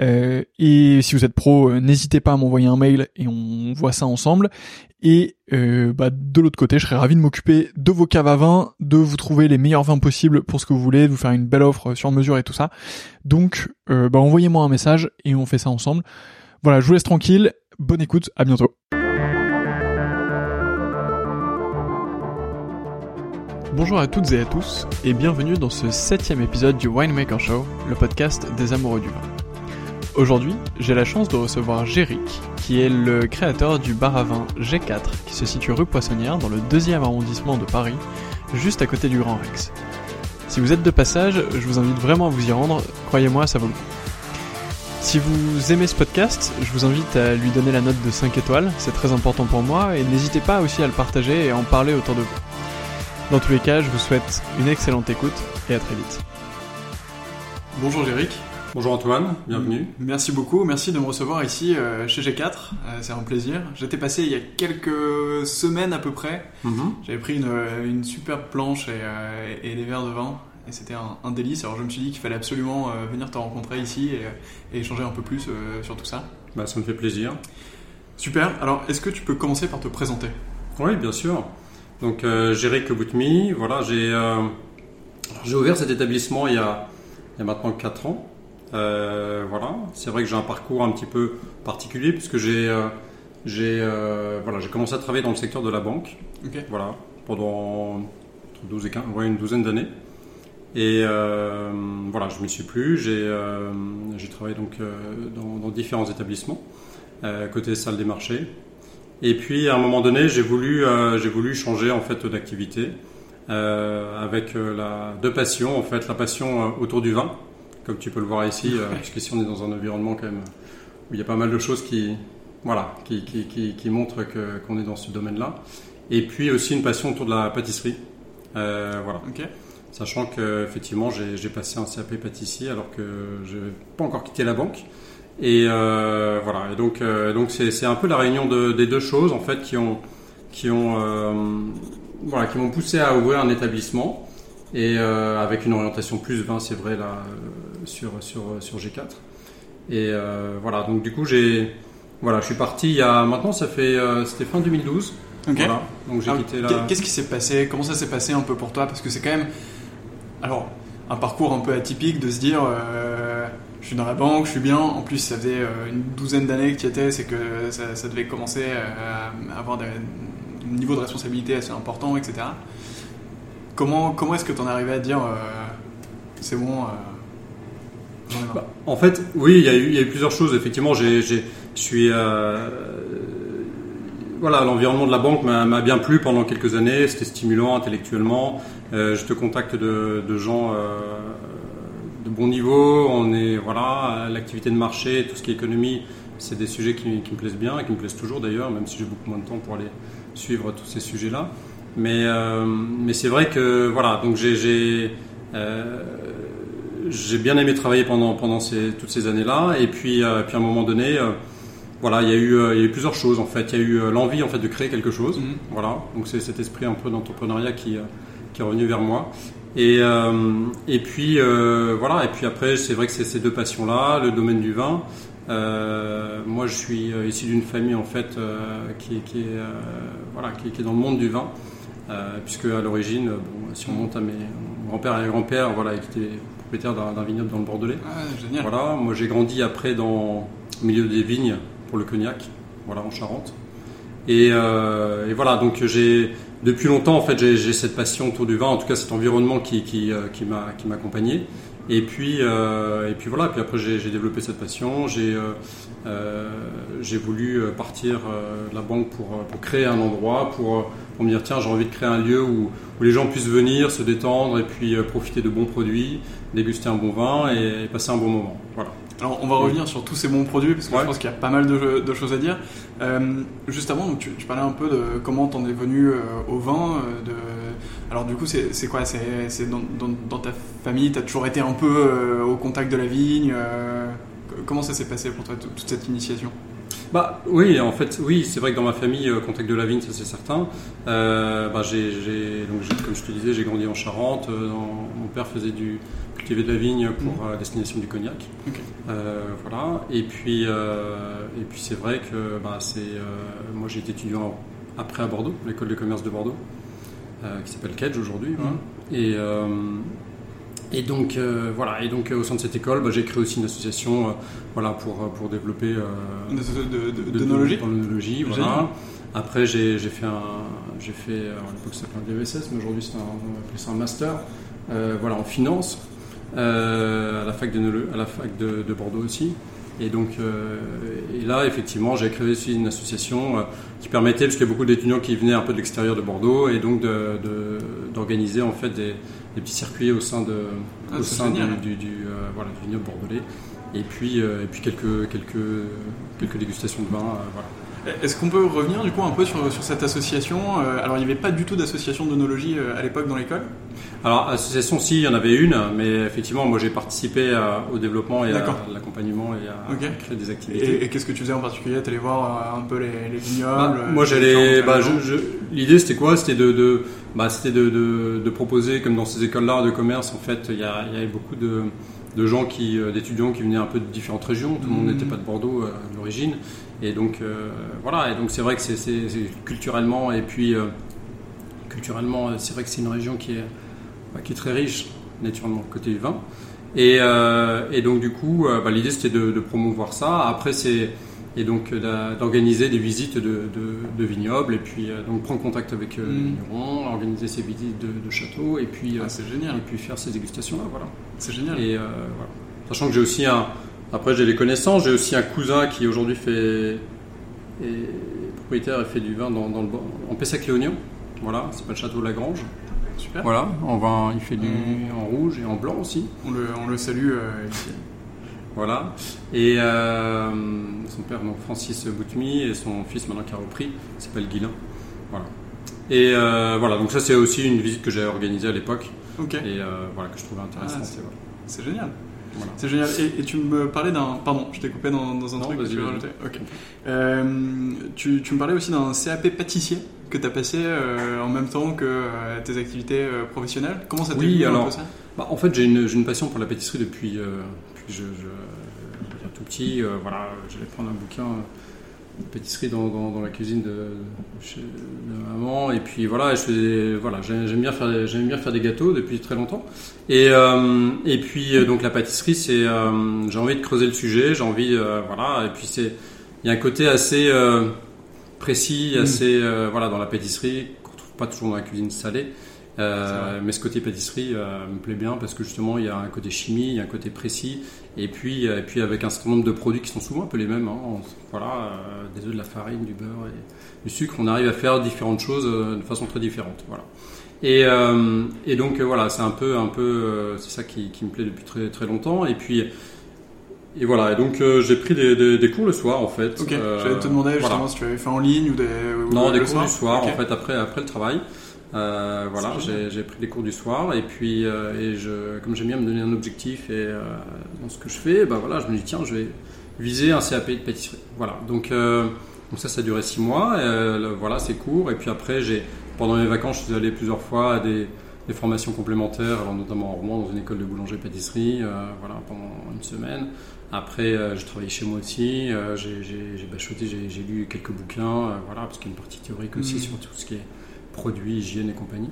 Euh, et si vous êtes pro, euh, n'hésitez pas à m'envoyer un mail et on voit ça ensemble. Et euh, bah, de l'autre côté, je serais ravi de m'occuper de vos caves à vin, de vous trouver les meilleurs vins possibles pour ce que vous voulez, de vous faire une belle offre sur mesure et tout ça. Donc, bah, envoyez-moi un message et on fait ça ensemble. Voilà, je vous laisse tranquille. Bonne écoute, à bientôt. Bonjour à toutes et à tous et bienvenue dans ce septième épisode du Winemaker Show, le podcast des amoureux du vin. Aujourd'hui, j'ai la chance de recevoir Jéric, qui est le créateur du bar à vin G4 qui se situe rue Poissonnière dans le deuxième arrondissement de Paris, juste à côté du Grand Rex. Si vous êtes de passage, je vous invite vraiment à vous y rendre, croyez-moi, ça vaut le coup. Si vous aimez ce podcast, je vous invite à lui donner la note de 5 étoiles, c'est très important pour moi, et n'hésitez pas aussi à le partager et à en parler autour de vous. Dans tous les cas, je vous souhaite une excellente écoute et à très vite. Bonjour Jéric. Bonjour Antoine, bienvenue. Merci beaucoup, merci de me recevoir ici euh, chez G4, euh, c'est un plaisir. J'étais passé il y a quelques semaines à peu près, mhm. j'avais pris une, une, superbe planche et, euh, et, des verres de vin et c'était un, délice. Alors je me suis dit qu'il fallait absolument venir te rencontrer ici et, et, échanger un peu plus sur tout ça. Bah, ça me fait plaisir. Super, alors est-ce que tu peux commencer par te présenter? Oui, bien sûr. Donc, euh, Jéric Boutmi, voilà, euh, j'ai ouvert cet établissement il y a, il y a maintenant 4 ans. Euh, voilà, c'est vrai que j'ai un parcours un petit peu particulier puisque j'ai euh, j'ai voilà, j'ai commencé à travailler dans le secteur de la banque. Voilà, pendant 12 et 15, une douzaine d'années. Et voilà, je ne m'y suis plus. J'ai travaillé donc dans, dans, différents établissements, côté salle des marchés. Et puis à un moment donné, j'ai voulu, euh, j'ai voulu changer en fait d'activité euh, avec euh, la deux passions en fait, la passion autour du vin, comme tu peux le voir ici, puisqu'ici on est dans un environnement quand même où il y a pas mal de choses qui, voilà, qui, qui, qui, qui montrent que, qu'on est dans ce domaine-là. Et puis aussi une passion autour de la pâtisserie. voilà. sachant que effectivement j'ai passé un CAP pâtissier alors que je n'avais pas encore quitté la banque. Et euh, voilà. Et donc donc c'est un peu la réunion de, des deux choses en fait qui ont qui ont voilà qui m'ont poussé à ouvrir un établissement et avec une orientation plus 20 c'est vrai là sur sur sur G4. Et voilà donc du coup j'ai voilà, je suis parti il y a maintenant, ça fait c'était fin 2012. Voilà, donc j'ai ah, quitté là. Qu'est-ce qui s'est passé? Comment ça s'est passé un peu pour toi? Parce que c'est quand même, alors, un parcours un peu atypique de se dire, euh, je suis dans la banque, je suis bien. En plus, ça faisait euh, une douzaine d'années que tu y étais, c'est que ça, devait commencer à avoir un niveau de responsabilité assez important, etc. Comment, comment est-ce que tu en arrivé à dire, euh, c'est bon bah, En fait, oui, il y, a eu, plusieurs choses. Effectivement, je suis voilà, l'environnement de la banque m'a bien plu pendant quelques années. C'était stimulant intellectuellement. Euh, je te contacte de, gens euh, de bon niveau. On est voilà, l'activité de marché, tout ce qui est économie, c'est des sujets qui, me plaisent bien et qui me plaisent toujours d'ailleurs, même si j'ai beaucoup moins de temps pour aller suivre tous ces sujets-là. Mais euh, mais c'est vrai que voilà, donc j'ai j'ai bien aimé travailler pendant pendant ces, toutes ces années-là. Et puis puis à un moment donné voilà, il y, a eu, euh, il y a eu plusieurs choses en fait. Il y a eu euh, l'envie en fait de créer quelque chose. Mhm. Voilà, donc c'est cet esprit un peu d'entrepreneuriat qui, euh, qui est revenu vers moi. Et, et puis voilà, et puis après c'est vrai que c'est ces deux passions-là, le domaine du vin. moi, je suis issu d'une famille en fait qui, qui, est voilà, qui, est dans le monde du vin, puisque à l'origine, bon, si on monte à mes grands-pères et grands-pères, voilà, qui étaient propriétaires d'un vignoble dans le Bordelais. Ah, génial. Voilà, moi j'ai grandi après dans au milieu des vignes pour le cognac, voilà, en Charente. Et, euh, et voilà, donc j'ai depuis longtemps en fait j'ai cette passion autour du vin, en tout cas cet environnement qui qui, euh, qui m'a qui m'accompagnait. Et puis euh, et puis voilà, puis après j'ai développé cette passion, j'ai euh, j'ai voulu partir de la banque pour, pour créer un endroit, pour, pour me dire tiens j'ai envie de créer un lieu où, où les gens puissent venir, se détendre et puis profiter de bons produits, déguster un bon vin et, et passer un bon moment. Voilà. Alors, on va revenir sur tous ces bons produits parce que je pense qu'il y a pas mal de, choses à dire. Euh, juste avant, donc, tu, parlais un peu de comment t'en es venu euh, au vin. Euh, de... Alors, du coup, c'est quoi? C'est dans, dans, ta famille, t'as toujours été un peu au contact de la vigne Comment ça s'est passé pour toi, toute cette initiation? Bah oui, en fait, oui, c'est vrai que dans ma famille, contact de la vigne, ça c'est certain. bah, j'ai, donc, comme je te disais, j'ai grandi en Charente. mon père faisait du, cultiver de la vigne pour mmh. destination du cognac. Euh, voilà. Et puis, euh, et puis c'est vrai que bah, c'est, moi j'ai été étudiant après à Bordeaux, l'école de commerce de Bordeaux, qui s'appelle Kedge aujourd'hui. Mmh. Et et donc voilà, et donc au sein de cette école, bah, j'ai créé aussi une association, voilà, pour pour développer de, de, voilà. Après, j'ai fait un, j'ai fait, à l'époque ça s'appelait un DVSS, mais aujourd'hui c'est un, un master, voilà, en finance. Euh, à la fac de à la fac de, Bordeaux aussi. Et donc, euh, et là, effectivement, j'ai créé aussi une association euh, qui permettait, parce qu'il y a beaucoup d'étudiants qui venaient un peu de l'extérieur de Bordeaux, et donc d'organiser de, en fait des, petits circuits au sein, de, ah, au sein du, du, voilà, du vignoble bordelais. Et puis, et puis quelques, quelques, quelques dégustations de vin. voilà. Est-ce qu'on peut revenir du coup un peu sur, sur cette association euh, Alors il n'y avait pas du tout d'association d'onologie euh, à l'époque dans l'école? Alors association si, il y en avait une, mais effectivement moi j'ai participé au développement et à l'accompagnement et à créer des activités. Et, qu'est-ce que tu faisais en particulier? Tu allais voir euh, un peu les, vignobles bah, Moi j'allais... Bah, l'idée c'était quoi? C'était de, de, bah, de, de, proposer, comme dans ces écoles-là de commerce, en fait il y, a, il y avait beaucoup de de gens qui, d'étudiants qui venaient un peu de différentes régions. Tout le monde mmh. n'était pas de Bordeaux à l'origine. Et donc euh, voilà, et donc c'est vrai que c'est culturellement et puis euh, culturellement, c'est vrai que c'est une région qui est, bah, qui est très riche naturellement côté du vin. Et, euh, et donc du coup, bah, l'idée c'était de, promouvoir ça. Après c'est et donc d'organiser des visites de, de, vignobles et puis donc prendre contact avec les mmh. vignerons, organiser ces visites de, châteaux et puis ah, c'est génial. et puis faire ces dégustations là, voilà. C'est génial. Et voilà. sachant que j'ai aussi un après, j'ai des connaissances. J'ai aussi un cousin qui aujourd'hui fait est propriétaire et fait du vin dans, dans le, en Pessac-Léognan. Voilà, c'est pas le château Lagrange. Super. Voilà, en vin, il fait du mmh. en rouge et en blanc aussi. On le, on le salue euh, ici. Voilà. Et euh, son père, donc Francis Boutmy, et son fils, maintenant qui a repris, s'appelle Guilin. Voilà. Et euh, voilà, donc ça, c'est aussi une visite que j'ai organisée à l'époque. Ok. et voilà que je trouvais intéressant. Ah, c'est- voilà. C'est génial. Voilà. C'est génial. Et, et tu me parlais d'un. Pardon, je t'ai coupé dans, dans un Non, truc que tu veux rajouter. Euh, tu, tu me parlais aussi d'un CAP pâtissier que tu as passé euh, en même temps que euh, tes activités euh, professionnelles. Comment ça t'est Oui, venu un alors- peu ça? Bah, en fait, j'ai une, une passion pour la pâtisserie depuis, euh, depuis que je, je- j'étais tout petit. euh, voilà, j'allais prendre un bouquin pâtisserie dans, dans, dans la cuisine de, chez, de maman. Et puis voilà, je voilà, j'ai- j'aime bien faire, des- j'aime bien faire des gâteaux depuis très longtemps. Et, euh, et puis euh, donc la pâtisserie, c'est, euh, j'ai envie de creuser le sujet. J'ai envie, euh, voilà. Et puis c'est, il y a un côté assez précis, Mm. assez, voilà, dans la pâtisserie qu'on retrouve pas toujours dans la cuisine salée. Euh, mais ce côté pâtisserie euh, me plaît bien parce que justement il y a un côté chimie, il y a un côté précis, et puis, euh, et puis avec un certain nombre de produits qui sont souvent un peu les mêmes. hein. On- voilà, euh, des œufs, de la farine, du beurre et du sucre, on arrive à faire différentes choses de façon très différente. Voilà. Et, et donc voilà, c'est un peu, un peu, c'est ça qui, qui me plaît depuis très très longtemps. Et puis et voilà, et donc euh, j'ai pris des, des, des cours le soir en fait. Ok. Euh, J'allais te demander justement voilà. si tu avais fait en ligne ou des. ou Non, des cours du soir, en fait, après, après le travail. Euh, voilà, j'ai pris des cours du soir et puis euh, et je, comme j'aime bien me donner un objectif et euh, dans ce que je fais, bah voilà, je me dis tiens, je vais viser un CAP de pâtisserie. Voilà, donc euh, donc ça, ça a duré six mois. Et, euh, voilà, c'est court. Et puis après, j'ai pendant mes vacances, je suis allé plusieurs fois à des, des formations complémentaires, alors notamment en Rouen dans une école de boulangerie-pâtisserie, euh, voilà, pendant une semaine. Après, euh, j'ai travaillé chez moi aussi, euh, j'ai j'ai- j'ai bachoté, j'ai lu quelques bouquins, euh, voilà, parce qu'il y a une partie théorique aussi Mhm. sur tout ce qui est produits, hygiène et compagnie.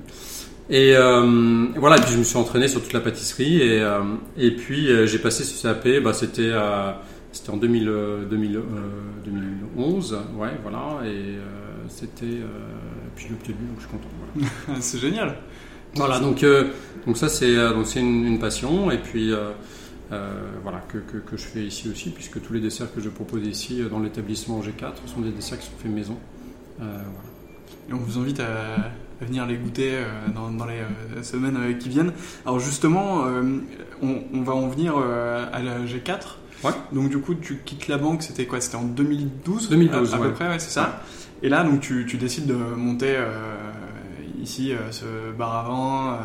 Et euh, voilà, et puis je me suis entraîné sur toute la pâtisserie et, euh, et puis euh, j'ai passé ce CAP, bah, c'était c'était en 2000, euh, 2000, euh, 2011, ouais, voilà, et c'était, puis je l'ai obtenu, donc je suis content. Voilà. c'est génial. Voilà, donc, donc ça c'est donc c'est une, une passion et puis euh, voilà que, que, que je fais ici aussi puisque tous les desserts que je propose ici dans l'établissement G4 sont des desserts qui sont faits maison. Euh, voilà. Et on vous invite à, venir les goûter euh, dans, dans les euh, semaines euh, qui viennent. Alors justement, on, on va en venir à la G4. Ouais. Donc du coup, tu quittes la banque, c'était quoi? C'était en 2012 2012, à, à peu près, ouais, c'est ça. Et là, donc tu, tu décides de monter ici ce bar à vin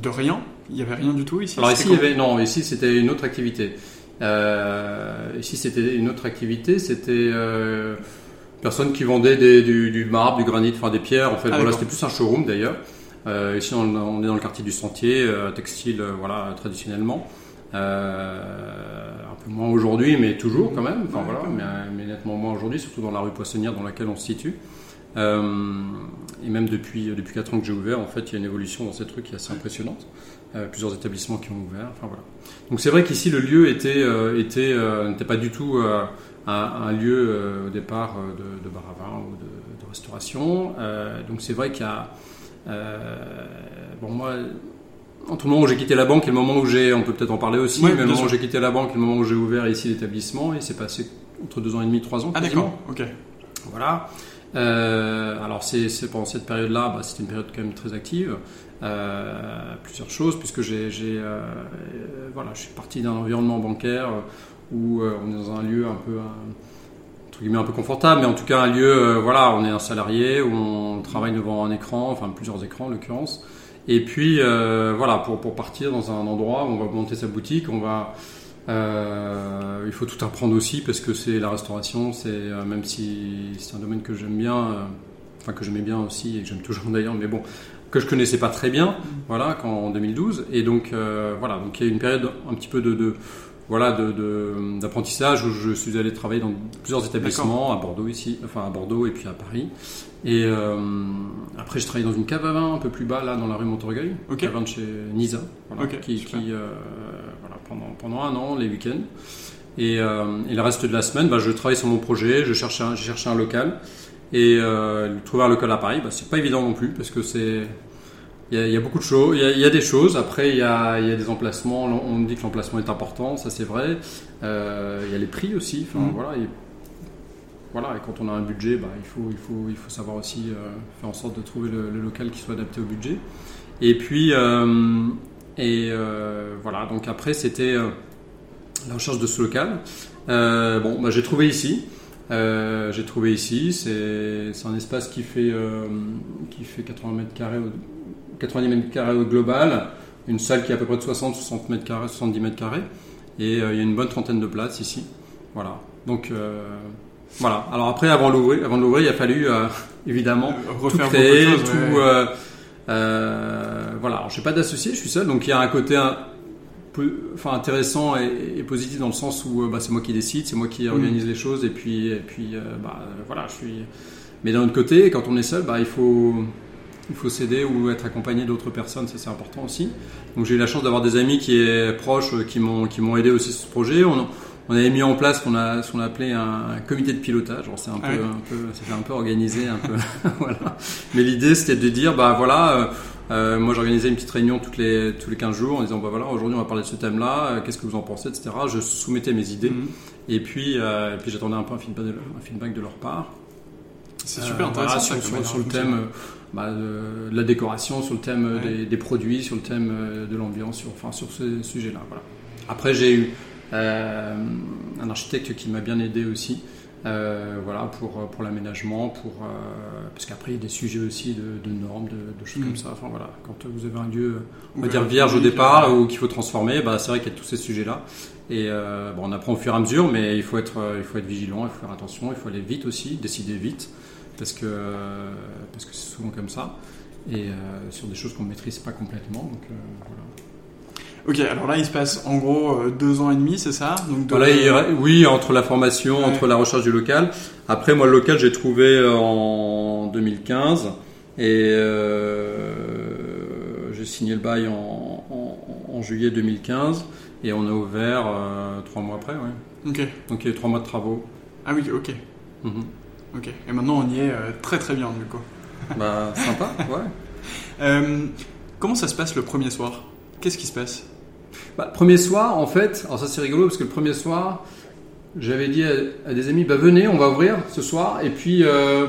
de rien. Il n'y avait rien du tout ici? Alors ici, il y comment? avait, non, ici c'était une autre activité. Euh, ici c'était une autre activité, c'était euh, personnes qui vendaient des- du, du marbre, du granit, enfin des pierres. En fait, Ah, voilà, c'était plus un showroom d'ailleurs. Euh, ici, on, on est dans le quartier du Sentier, euh, textile, euh, voilà, traditionnellement. Euh, un peu moins aujourd'hui, mais toujours quand même. Enfin Ouais, voilà, mais nettement moins aujourd'hui, surtout dans la rue Poissonnière dans laquelle on se situe. Euh, et même depuis depuis quatre ans que j'ai ouvert, en fait, il y a une évolution dans cette rue qui est assez impressionnante. Euh, plusieurs établissements qui ont ouvert. Enfin voilà. Donc c'est vrai qu'ici le lieu était euh, était euh, n'était pas du tout un, un lieu au départ de, de bar à vin ou de, de restauration. Donc c'est vrai qu'il y a bon moi entre le moment où j'ai quitté la banque et le moment où j'ai, on peut peut-être en parler aussi, mais le moment où j'ai quitté la banque et le moment où j'ai ouvert ici l'établissement, il s'est passé entre deux ans et demi, trois ans. Ah d'accord, ok. Voilà. Euh, alors c'est pendant cette période-là, bah, c'était une période quand même très active. Euh, plusieurs choses, puisque j'ai, j'ai, euh, voilà, je suis parti d'un environnement bancaire où on est dans un lieu un peu entre guillemets un peu confortable, mais en tout cas un lieu, voilà, on est un salarié où on travaille devant un écran, enfin plusieurs écrans en l'occurrence. Et puis voilà, pour, pour partir dans un endroit où on va monter sa boutique, on va euh, il faut tout apprendre aussi parce que c'est la restauration, c'est euh, même si c'est un domaine que j'aime bien, euh, enfin que j'aimais bien aussi et que j'aime toujours d'ailleurs, mais bon que je connaissais pas très bien, voilà, qu'en en 2012. Et donc voilà, donc il y a une période un petit peu de, de voilà de- de- d'apprentissage où je suis allé travailler dans plusieurs établissements à Bordeaux ici, enfin à Bordeaux et puis à Paris. Et euh, après, je travaillé dans une cave à vin un peu plus bas là dans la rue Montorgueil, cave à vin de chez Nisa, voilà, qui, euh, voilà, pendant pendant un an les week-ends. Et, euh, et le reste de la semaine, bah, je travaille sur mon projet, je cherchais un, j'ai cherché un local. Et trouver un local à Paris, bah, c'est pas évident non plus parce que c'est il y, a, il y a beaucoup de choses, il y a, il y a des choses. Après, il y a, il y a des emplacements. On me dit que l'emplacement est important, ça c'est vrai. Euh, il y a les prix aussi. Enfin Mhm. voilà. Et, voilà. Et quand on a un budget, bah, il faut il faut il faut savoir aussi euh, faire en sorte de trouver le, le local qui soit adapté au budget. Et puis euh, et voilà. Donc après, c'était la recherche de ce local. Bon, bah, j'ai trouvé ici. Euh, j'ai trouvé ici, c'est un espace qui fait, euh, qui fait 80 mètres carrés 90 mètres carrés au global, une salle qui est à peu près de 60, 60 mètres carrés, 70 mètres carrés, et il y a une bonne trentaine de places ici. Voilà. Donc voilà. Alors après, avant l'ouvrir, avant de l'ouvrir, il a fallu évidemment tout créer, tout. voilà. Alors, j'ai pas d'associé, je suis seul, donc il y a un côté un, enfin intéressant et, positif dans le sens où bah, c'est moi qui décide, c'est moi qui mm. organise les choses et puis et puis bah, voilà, je suis mais d'un autre côté, quand on est seul, bah, il faut il faut s'aider ou être accompagné d'autres personnes, ça c'est important aussi. Donc j'ai eu la chance d'avoir des amis qui est proches, euh, qui m'ont qui m'ont aidé aussi sur ce projet. On, on avait mis en place ce qu'on a qu'on a appelé un, comité de pilotage. C'est un, peu, un peu c'était un peu organisé, un peu voilà. Mais l'idée c'était de dire bah voilà. Euh, euh, moi, j'organisais une petite réunion toutes les, tous les 15 jours en disant bah voilà, aujourd'hui on va parler de ce thème-là, qu'est-ce que vous en pensez, etc. Je soumettais mes idées mhm. et puis, et puis j'attendais un peu un feedback, un feedback de leur part. C'est super intéressant. sur, le thème bah, de la décoration, sur le thème des, produits, sur le thème euh, de l'ambiance, sur, enfin, sur ce sujet-là. Voilà. Après, j'ai eu un architecte qui m'a bien aidé aussi. voilà pour pour l'aménagement pour parce qu'après il y a des sujets aussi de, normes de, choses comme mm. ça enfin voilà quand vous avez un lieu on va dire vierge au départ ou qu'il faut transformer bah c'est vrai qu'il y a tous ces sujets là et bon, on apprend au fur et à mesure mais il faut être il faut être vigilant il faut faire attention il faut aller vite aussi décider vite parce que parce que c'est souvent comme ça et euh, sur des choses qu'on ne maîtrise pas complètement. Donc, euh, Ok, alors là, il se passe en gros euh, deux ans et demi, c'est ça? Donc Oui, entre la formation, entre la recherche du local. Après, moi, le local, j'ai trouvé en 2015 et j'ai signé le bail en, en, juillet 2015 et on a ouvert trois mois après. Ouais. Ok. Donc il y a eu trois mois de travaux. Ah oui, ok. Mhm. Ok. Et maintenant, on y est euh, très très bien, du coup. Bah, sympa, ouais. Euh, comment ça se passe le premier soir? Qu'est-ce qui se passe? Bah, Premier soir, en fait, alors ça c'est rigolo parce que le premier soir, j'avais dit à, des amis, bah venez, on va ouvrir ce soir. Et puis, euh,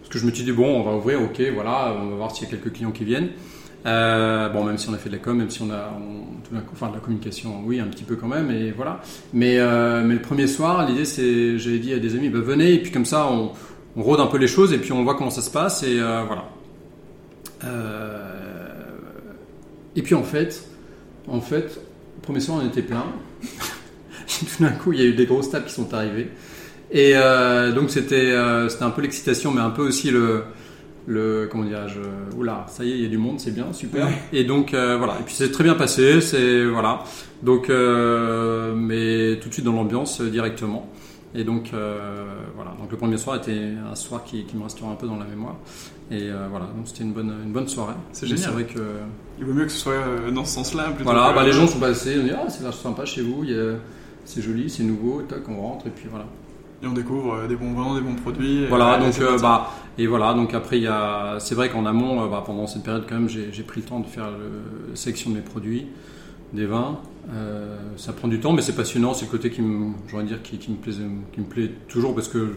parce que je me suis dit, bon, on va ouvrir, ok, voilà, on va voir s'il y a quelques clients qui viennent. Bon, même si on a fait de la com, même si on a, enfin de la communication, oui, un petit peu quand même, et voilà. Mais, mais le premier soir, l'idée c'est, j'avais dit à des amis, bah, venez, et puis comme ça, on, on rôde un peu les choses, et puis on voit comment ça se passe, et voilà. et puis en fait, en fait, le premier soir, on était plein. Tout d'un coup, il y a eu des grosses tables qui sont arrivées. Et donc c'était c'était un peu l'excitation, mais un peu aussi le le comment dirais-je euh, oula ça y est il y a du monde c'est bien super. Et donc euh, voilà. Et puis c'est très bien passé c'est voilà. Donc euh, mais tout de suite dans l'ambiance directement. Et donc voilà. Donc le premier soir était un soir qui, qui me restera un peu dans la mémoire. Et voilà. Donc c'était une bonne une bonne soirée. C'est génial. c'est vrai que il vaut mieux que ce soit dans ce sens-là voilà. bah, les gens sont passés on dit ah c'est sympa chez vous c'est joli c'est nouveau tac on rentre et puis voilà et on découvre euh, des bons vins, des bons produits. Voilà, donc euh, bah et voilà, donc après il y a, c'est vrai qu'en amont, euh, bah, pendant cette période quand même, j'ai pris le temps de faire la sélection de mes produits, des vins. ça prend du temps, mais c'est passionnant. C'est le côté qui me, j'aurais dire, qui, me plaît, qui me plaît toujours parce que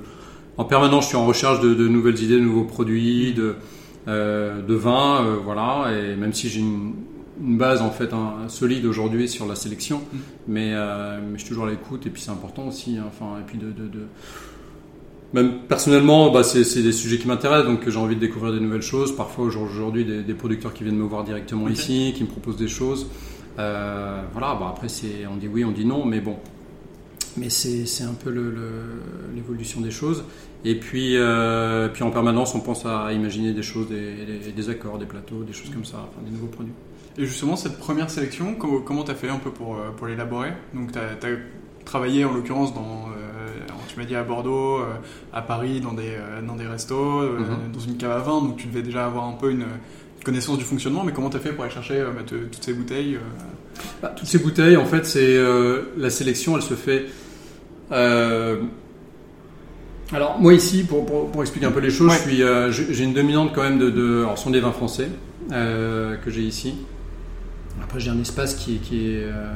en permanence, je suis en recherche de, nouvelles idées, de nouveaux produits, de de vins, voilà. Et même si j'ai une une base en fait solide aujourd'hui sur la sélection, mm. euh, mais, je suis toujours à l'écoute et puis c'est important aussi. Hein, enfin et puis de, même personnellement, bah, c'est des sujets qui m'intéressent, donc j'ai envie de découvrir des nouvelles choses. Parfois aujourd'hui, des, producteurs qui viivent me voir directement ici, qui me proposent des choses. Euh, voilà, bah, après c'est on dit oui, on dit non, mais bon, mais c'est un peu l'évolution des choses. Et puis, euh, puis en permanence, on pense à imaginer des choses, des, des accords, des plateaux, des choses comme ça, enfin, des nouveaux produits. Et justement, cette première sélection, comment tu as fait un peu pour, euh, pour l'élaborer? Donc, tu as, travaillé en l'occurrence dans, euh, tu m'as dit à Bordeaux, euh, à Paris, dans des, dans des restos, mhm. dans une cave à vin, donc tu devais déjà avoir un peu une connaissance du fonctionnement, mais comment tu as fait pour aller chercher bah, toutes ces bouteilles bah, Toutes ces bouteilles, en fait, c'est la sélection, elle se fait. Alors moi ici, pour, pour, expliquer un peu les choses, j'ai une dominante quand même de, de alors, ce sont des vins français que j'ai ici. Après, j'ai un espace qui, qui, est, euh,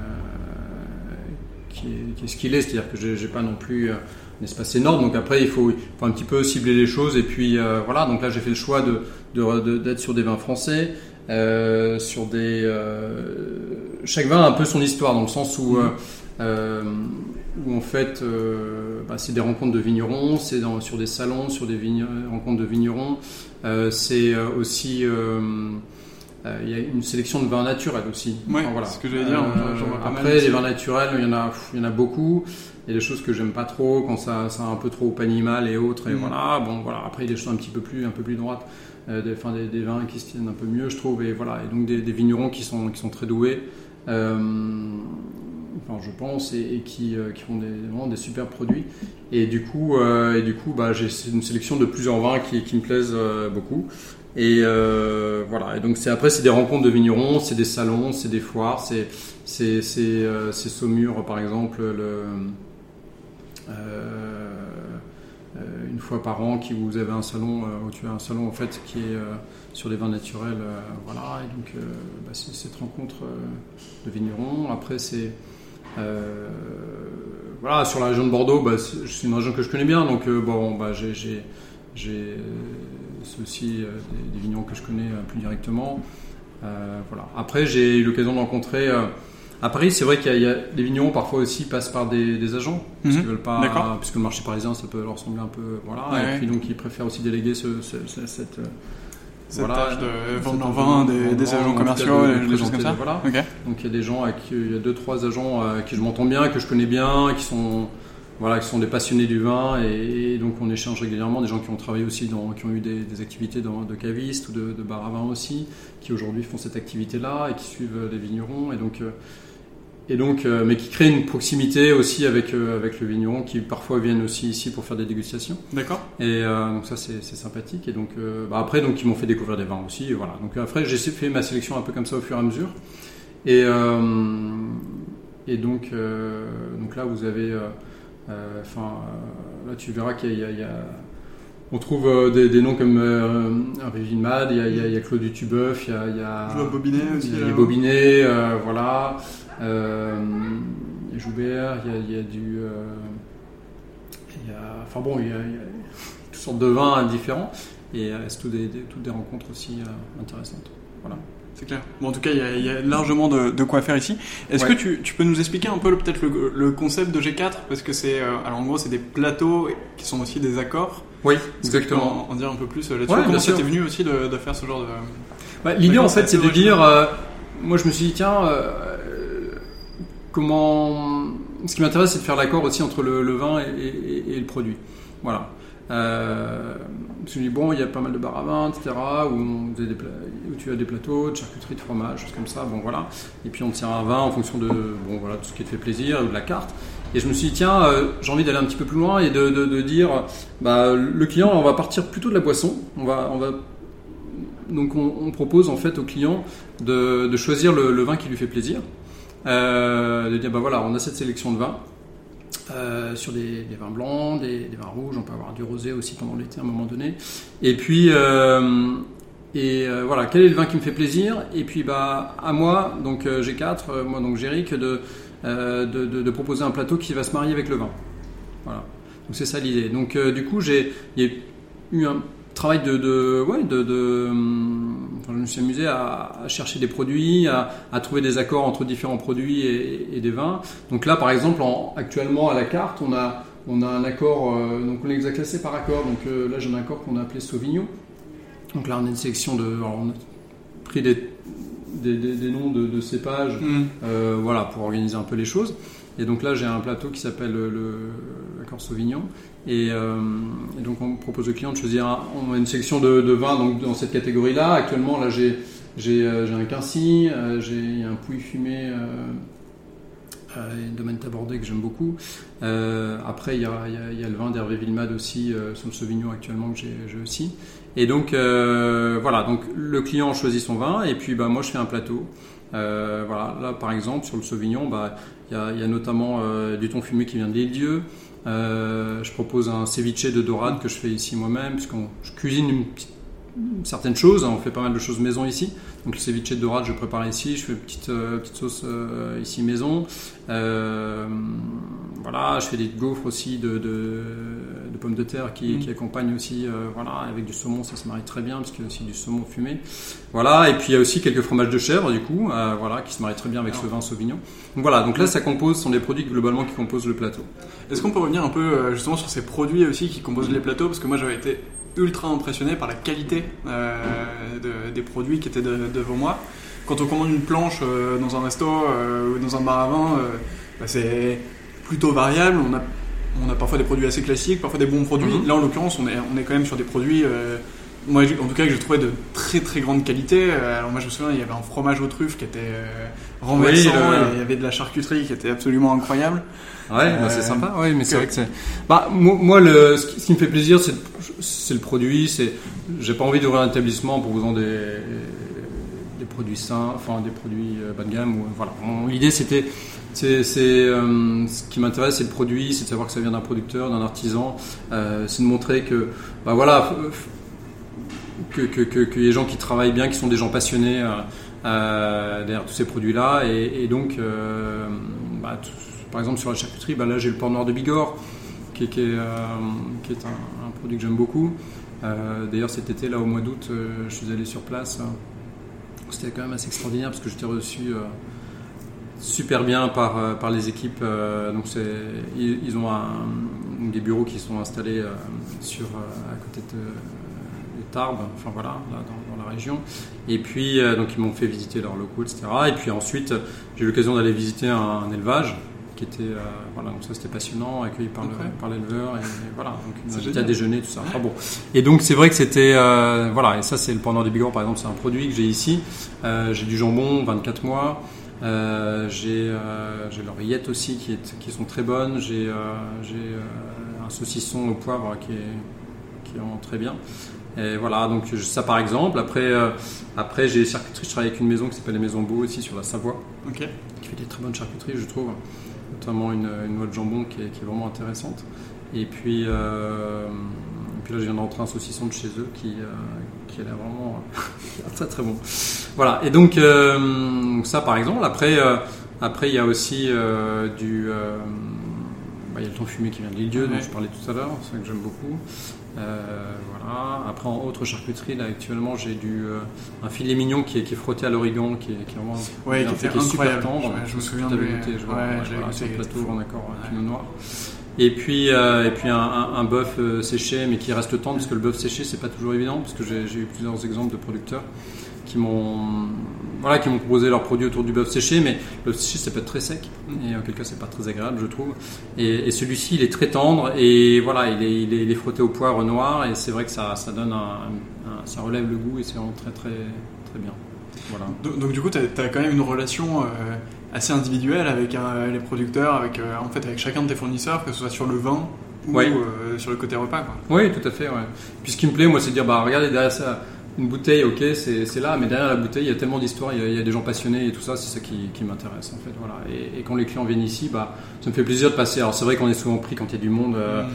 qui, est, ce qu'il est, c'est-à-dire que je n'ai pas non plus euh, un espace énorme. Donc après, il faut, un petit peu cibler les choses. Et puis euh, voilà, donc là, j'ai fait le choix d'être de, de, sur des vins français. sur des chaque vin a un peu son histoire dans le sens où mmh. où en fait bah, c'est des rencontres de vignerons c'est sur des salons sur des rencontres de vignerons c'est aussi il y a une sélection de vins naturels aussi. Ouais, Enfin, voilà. ce que j'allais dire, Euh, pas après, les vins naturels, il y en a, il y en a beaucoup. Il y a des choses que j'aime pas trop quand ça, ça a un peu trop au animal et autres. Et Mm. voilà, bon, voilà. Après, il y a des choses un petit peu plus, un peu plus droites. Euh, des, enfin, des, des vins qui se tiennent un peu mieux, je trouve. Et voilà, et donc des, des vignerons qui sont, qui sont très doués. Euh, enfin, je pense, et, et qui, euh, qui font des, vraiment des super produits. Et du coup, euh, et du coup, bah, j'ai une sélection de plusieurs vins qui, qui me plaisent euh, beaucoup. Et euh, voilà. Et donc c'est après c'est des rencontres de vignerons, c'est des salons, c'est des foires, c'est c'est euh, Saumur par exemple le euh, une fois par an qui vous avez un salon où tu as un salon en fait qui est sur les vins naturels voilà. Et donc bah, c'est cette rencontre de vignerons. Après c'est voilà. Sur la région de Bordeaux bah, c'est une région que je connais bien. Donc bon bah j'ai c'est aussi euh, des, des vignerons que je connais euh, plus directement Euh, voilà après j'ai eu l'occasion de rencontrer à Paris, c'est vrai qu'il y, a- il y a des vignerons parfois aussi passent par des, des agents, parce Mhm. qu'ils veulent pas, D'accord. puisque le marché parisien ça peut leur sembler un peu, voilà, Ouais. et puis donc ils préfèrent aussi déléguer ce, ce- ce- cette, Cette voilà, tâche de vendre leur vin, de des, des agents commerciaux, et des choses comme ça. Voilà. Donc il y a des gens, avec il y a deux trois agents avec qui je m'entends bien, que je connais bien, qui sont voilà, qui sont des passionnés du vin et, et donc on échange régulièrement. Des gens qui ont travaillé aussi, dans, qui ont eu des, des activités dans, de caviste ou de, de bar à vin aussi, qui aujourd'hui font cette activité-là et qui suivent euh, les vignerons et donc euh, et donc euh, mais qui créent une proximité aussi avec euh, avec le vigneron, qui parfois viennent aussi ici pour faire des dégustations. D'accord. Et euh, donc ça c'est sympathique. Et donc bah, après donc ils m'ont fait découvrir des vins aussi. Et voilà. Donc après j'ai fait ma sélection un peu comme ça au fur et à mesure. Et et donc donc là vous avez enfin euh, là tu verras qu'il y a, y y on trouve euh, des, des noms comme euh, Régine Mad, il y a, y y Claude Tubeuf, il y a, il y a Bobinet aussi. il y a là. les Bobinet, euh, voilà. Euh, il y a Joubert, il y a, il y a du. euh, il y a, enfin bon, il y a, il y a toutes sortes de vins différents. Et euh, c'est tout des, des- toutes des rencontres aussi euh, intéressantes. Voilà. C'est clair. Bon, en tout cas, il y a, il y a largement de, de quoi faire ici. Est-ce Ouais. que tu, tu peux nous expliquer un peu peut-être le, le concept de G4 Parce que c'est. euh, alors en gros, c'est des plateaux qui sont aussi des accords. Oui, que tu peux En, en dire un peu plus euh, là-dessus? Ouais, Comment t'est venu aussi de, de faire ce genre de. L'idée en fait c'est de dire, euh, moi je me suis dit tiens, euh, comment, ce qui m'intéresse c'est de faire l'accord aussi entre le, le vin et, et- et le produit. Voilà. Euh, je me dit bon, il y a pas mal de bars à vin, etc. Où, tu as des plateaux de charcuterie, de fromage, choses comme ça. Bon voilà. Et puis on tient un vin en fonction de bon voilà tout ce qui te fait plaisir ou de la carte. Et je me suis dit tiens, euh, j'ai envie d'aller un petit peu plus loin et de, de- de dire bah le client, on va partir plutôt de la boisson. On va on va donc on, propose en fait au client de, de choisir le, le vin qui lui fait plaisir. Euh, de dire bah voilà, on a cette sélection de vins. Euh, sur des, vins blancs, des, vins rouges, on peut avoir du rosé aussi pendant l'été à un moment donné. Et puis euh, et euh, voilà, quel est le vin qui me fait plaisir? Et puis bah à moi, donc euh, j'ai quatre, euh, moi donc Jéric, de, de, proposer un plateau qui va se marier avec le vin. Voilà. Donc c'est ça l'idée. Donc du coup j'ai eu un travail de, de ouais de, hum, je me suis amusé à, chercher des produits, à, trouver des accords entre différents produits et, des vins. Donc là par exemple en, actuellement à la carte on a on a un accord euh, donc on les a classés par accord. Donc euh, là j'ai un accord qu'on a appelé Sauvignon. Donc là on a une sélection de alors, on a pris des des, des- des noms de, de cépages Hmm. euh, voilà, pour organiser un peu les choses. Et donc là, j'ai un plateau qui s'appelle le, le l'accord Sauvignon. Et, euh, et donc, on propose au client de choisir un- on a une section de, de vins donc, dans cette catégorie-là. Actuellement, là, j'ai, euh, un Quincy, euh, j'ai un Pouilly fumé, euh, euh, domaine tabordé que j'aime beaucoup. Euh, après, il y a, y a- il y a le vin d'Hervé Villemade aussi, euh, sur le Sauvignon actuellement que j'ai, j'ai aussi. Et donc, euh, voilà, donc le client choisit son vin et puis bah, moi, je fais un plateau. Euh, voilà, là par exemple sur le Sauvignon, bah, il y, a, notamment euh, du thon fumé qui vient de l'île Dieu. Je propose un ceviche de dorade que je fais ici moi-même, puisqu'on je cuisine une petite- certaines choses. hein, on fait pas mal de choses maison ici. Donc le ceviche de dorade, je prépare ici. Je fais une petite, euh, petite sauce euh, ici maison. Euh, voilà, je fais des gaufres aussi de, de, de pommes de terre qui, Mm. qui accompagnent aussi, voilà, avec du saumon, ça se marie très bien parce qu'il y a aussi du saumon fumé. Voilà, et puis il y a aussi quelques fromages de chèvre du coup, voilà, qui se marient très bien avec ce vin Sauvignon. Donc voilà, donc là ça compose, ce sont des produits globalement qui composent le plateau. Est-ce qu'on peut revenir un peu justement sur ces produits aussi qui composent les plateaux? Parce que moi j'avais été ultra impressionné par la qualité euh, de- des produits qui étaient de- devant moi. Quand on commande une planche euh, dans un resto euh, ou dans un bar à vin, bah, c'est plutôt variable. On a, on a parfois des produits assez classiques, parfois des bons produits. Mhm. Là, en l'occurrence, on est, on est quand même sur des produits, moi, en tout cas, que j'ai trouvé de très très grande qualité. Euh, Alors moi, je me souviens, il y avait un fromage aux truffes qui était euh, renversant, Oui, le- et il y avait de la charcuterie qui était absolument incroyable. Ouais, bah, Euh, c'est sympa. Ouais, mais c'est vrai que c'est. Bah, moi, moi, le, ce qui, ce qui me fait plaisir, c'est, c'est le produit. C'est, j'ai pas envie d'ouvrir un établissement en proposant des, des produits sains, enfin des produits euh, bas de gamme. Ou, voilà. L'idée, c'était, c'est, c'est, euh, ce qui m'intéresse, c'est le produit, c'est de savoir que ça vient d'un producteur, d'un artisan. Euh, c'est de montrer que, bah voilà, que, que, que, que gens qui travaillent bien, qui sont des gens passionnés euh, euh, derrière tous ces produits-là. Et, donc, euh, bah, par exemple, sur la charcuterie, bah, là j'ai le porc noir de Bigorre, qui, est- un, produit que j'aime beaucoup. D'ailleurs, cet été, là, au mois d'août, je suis allé sur place. C'était quand même assez extraordinaire parce que j'étais reçu super bien par, les équipes. donc ils, ont des bureaux qui sont installés sur, à côté de Tarbes, enfin voilà, là, dans, dans la région. Et puis, euh, donc ils m'ont fait visiter leurs locaux, etc. Et puis ensuite, j'ai eu l'occasion d'aller visiter un, un élevage qui était, euh, voilà, donc ça c'était passionnant, accueilli par, le- par l'éleveur, et, voilà, donc une C'est invité à déjeuner, tout ça. Enfin, bon. Et donc c'est vrai que c'était, euh, voilà, et ça c'est le pendant des Bigorre par exemple, c'est un produit que j'ai ici. Euh, j'ai du jambon, 24 mois. J'ai j'ai l'oreillette aussi qui, est, qui sont très bonnes. J'ai j'ai, un saucisson au poivre qui est, qui est vraiment très bien. Et voilà, donc ça par exemple. Après, euh, après j'ai les charcuteries. Je travaille avec une maison qui s'appelle les Maisons Beaux ici sur la Savoie, Ok. qui fait des très bonnes charcuteries, je trouve. Notamment une, une noix de jambon qui est, qui est vraiment intéressante. Et puis, euh, et puis là, je viens de rentrer un saucisson de chez eux qui, euh, qui a l'air vraiment très très bon. Voilà, et donc euh, ça par exemple. Après, euh, après il y a aussi euh, du. euh, bah, il y a le thon fumé qui vient de l'île-dieu, dont je parlais tout à l'heure, c'est ça que j'aime beaucoup. Euh, voilà. Après, en autre charcuterie, là actuellement, j'ai du euh, un filet mignon qui est, qui est frotté à l'origan, qui est, qui est vraiment Ouais, qui était est super tendre. Je- je me souviens de goûté, je vois, Ouais, voilà, je l'avais sur le goûté, plateau c'était en accord Ouais. pinot noir. Et puis, euh, et puis un, un, un bœuf euh, séché, mais qui reste tendre, parce que le bœuf séché, c'est pas toujours évident, parce que j'ai eu plusieurs exemples de producteurs qui m'ont voilà, qui m'ont proposé leurs produits autour du bœuf séché, mais le bœuf séché, ça peut être très sec, et en quelque cas, c'est pas très agréable, je trouve. Et, et celui-ci, il est très tendre, et voilà, il est, il est, il est frotté au poivre noir, et c'est vrai que ça, ça donne un, un- ça relève le goût, et c'est vraiment très, très, très bien. Voilà. Donc, donc, du coup, tu as, quand même une relation euh, assez individuelle avec euh, les producteurs, avec, euh, en fait, avec chacun de tes fournisseurs, que ce soit sur le vin ou Ouais. sur le côté repas. Quoi. Oui, tout à fait. Ouais. Puis ce qui me plaît, moi, c'est de dire, bah, regardez derrière ça, une bouteille, ok, c'est là, mais derrière la bouteille, il y a tellement d'histoires, il, y a- des gens passionnés et tout ça, c'est ça qui, m'intéresse en fait. Voilà. Et, et quand les clients viennent ici, bah, ça me fait plaisir de passer. Alors c'est vrai qu'on est souvent pris quand il y a du monde. euh, Mm.